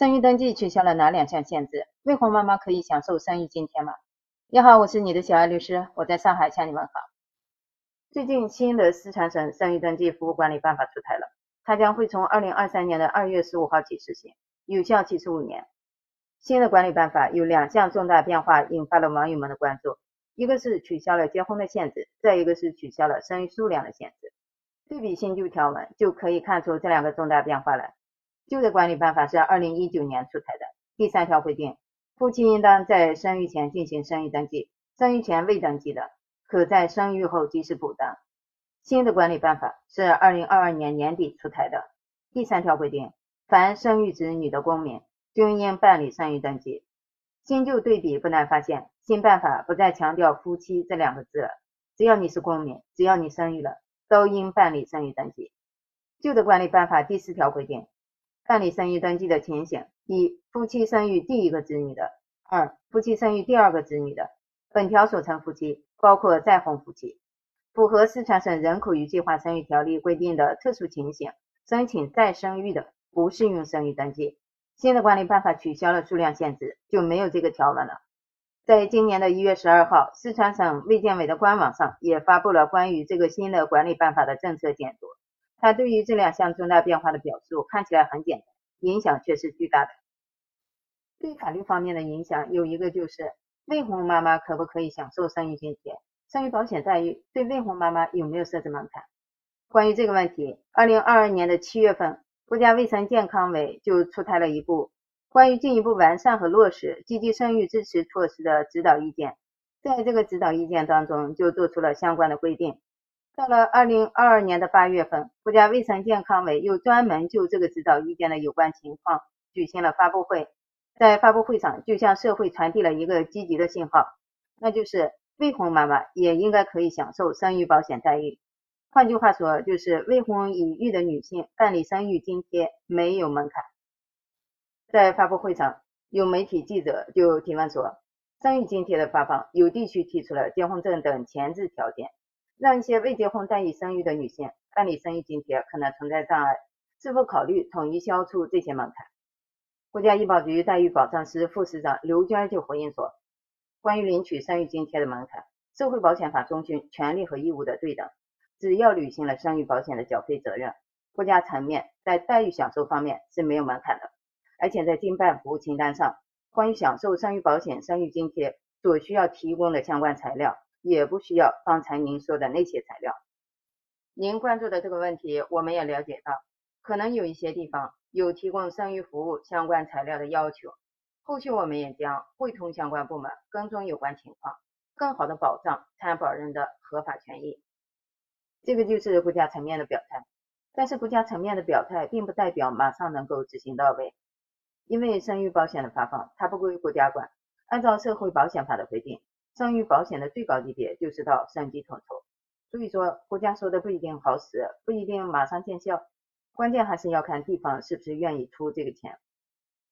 生育登记取消了哪两项限制？未婚妈妈可以享受生育津贴吗？你好，我是你的小爱律师，我在上海向你问好。最近新的四川省生育登记服务管理办法出台了，它将会从二零二三年的二月十五号起实行，有效期十五年。新的管理办法有两项重大变化，引发了网友们的关注，一个是取消了结婚的限制，再一个是取消了生育数量的限制。对比新旧条文，就可以看出这两个重大变化来。旧的管理办法是二零一九年出台的，第三条规定，夫妻应当在生育前进行生育登记，生育前未登记的，可在生育后及时补登。新的管理办法是二零二二年年底出台的，第三条规定，凡生育子女的公民，均应办理生育登记。新旧对比不难发现，新办法不再强调夫妻这两个字了，只要你是公民，只要你生育了，都应办理生育登记。旧的管理办法第四条规定。办理生育登记的情形：一、夫妻生育第一个子女的；二、夫妻生育第二个子女的。本条所称夫妻，包括再婚夫妻。符合四川省人口与计划生育条例规定的特殊情形，申请再生育的，不适用生育登记。新的管理办法取消了数量限制，就没有这个条文了。在今年的一月十二号，四川省卫健委的官网上也发布了关于这个新的管理办法的政策简读。他对于这两项重大变化的表述看起来很简单，影响却是巨大的。对法律方面的影响有一个就是，未婚妈妈可不可以享受生育津贴？生育保险待遇对未婚妈妈有没有设置门槛？关于这个问题，二零二二年的七月份，国家卫生健康委就出台了一部关于进一步完善和落实积极生育支持措施的指导意见，在这个指导意见当中就做出了相关的规定。到了二零二二年的八月份，国家卫生健康委又专门就这个指导意见的有关情况举行了发布会，在发布会上就向社会传递了一个积极的信号，那就是未婚妈妈也应该可以享受生育保险待遇。换句话说，就是未婚已育的女性办理生育津贴没有门槛。在发布会上，有媒体记者就提问说，生育津贴的发放，有地区提出了结婚证等前置条件。让一些未结婚待已生育的女性办理生育津贴可能存在障碍，是否考虑统一消除这些门槛？国家医保局待遇保障司副司长刘娟就回应说，关于领取生育津贴的门槛，社会保险法中心权利和义务的对等，只要履行了生育保险的缴费责任，国家层面在待遇享受方面是没有门槛的，而且在经办服务清单上，关于享受生育保险生育津贴所需要提供的相关材料。也不需要刚才您说的那些材料。您关注的这个问题，我们也了解到，可能有一些地方有提供生育服务相关材料的要求。后续我们也将会同相关部门跟踪有关情况，更好的保障参保人的合法权益。这个就是国家层面的表态。但是国家层面的表态，并不代表马上能够执行到位，因为生育保险的发放，它不归国家管，按照社会保险法的规定。生育保险的最高级别就是到三级统筹，所以说国家说的不一定好使，不一定马上见效，关键还是要看地方是不是愿意出这个钱，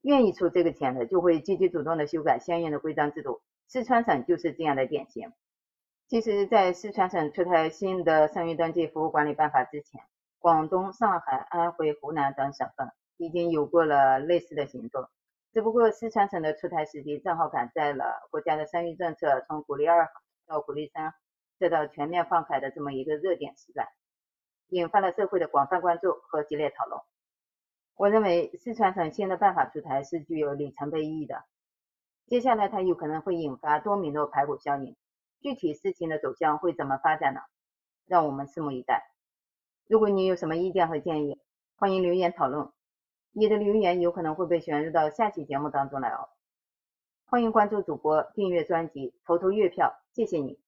愿意出这个钱的就会积极主动的修改相应的规章制度。四川省就是这样的典型。其实，在四川省出台新的生育登记服务管理办法之前，广东、上海、安徽、湖南等省份已经有过了类似的行动。只不过四川省的出台时机正好赶在了国家的生育政策从鼓励二到鼓励三，再到全面放开的这么一个热点时段，引发了社会的广泛关注和激烈讨论。我认为四川省新的办法出台是具有里程碑意义的，接下来它有可能会引发多米诺排骨效应，具体事情的走向会怎么发展呢？让我们拭目以待。如果你有什么意见和建议，欢迎留言讨论。你的留言有可能会被选入到下期节目当中来哦，欢迎关注主播，订阅专辑，投投月票，谢谢你。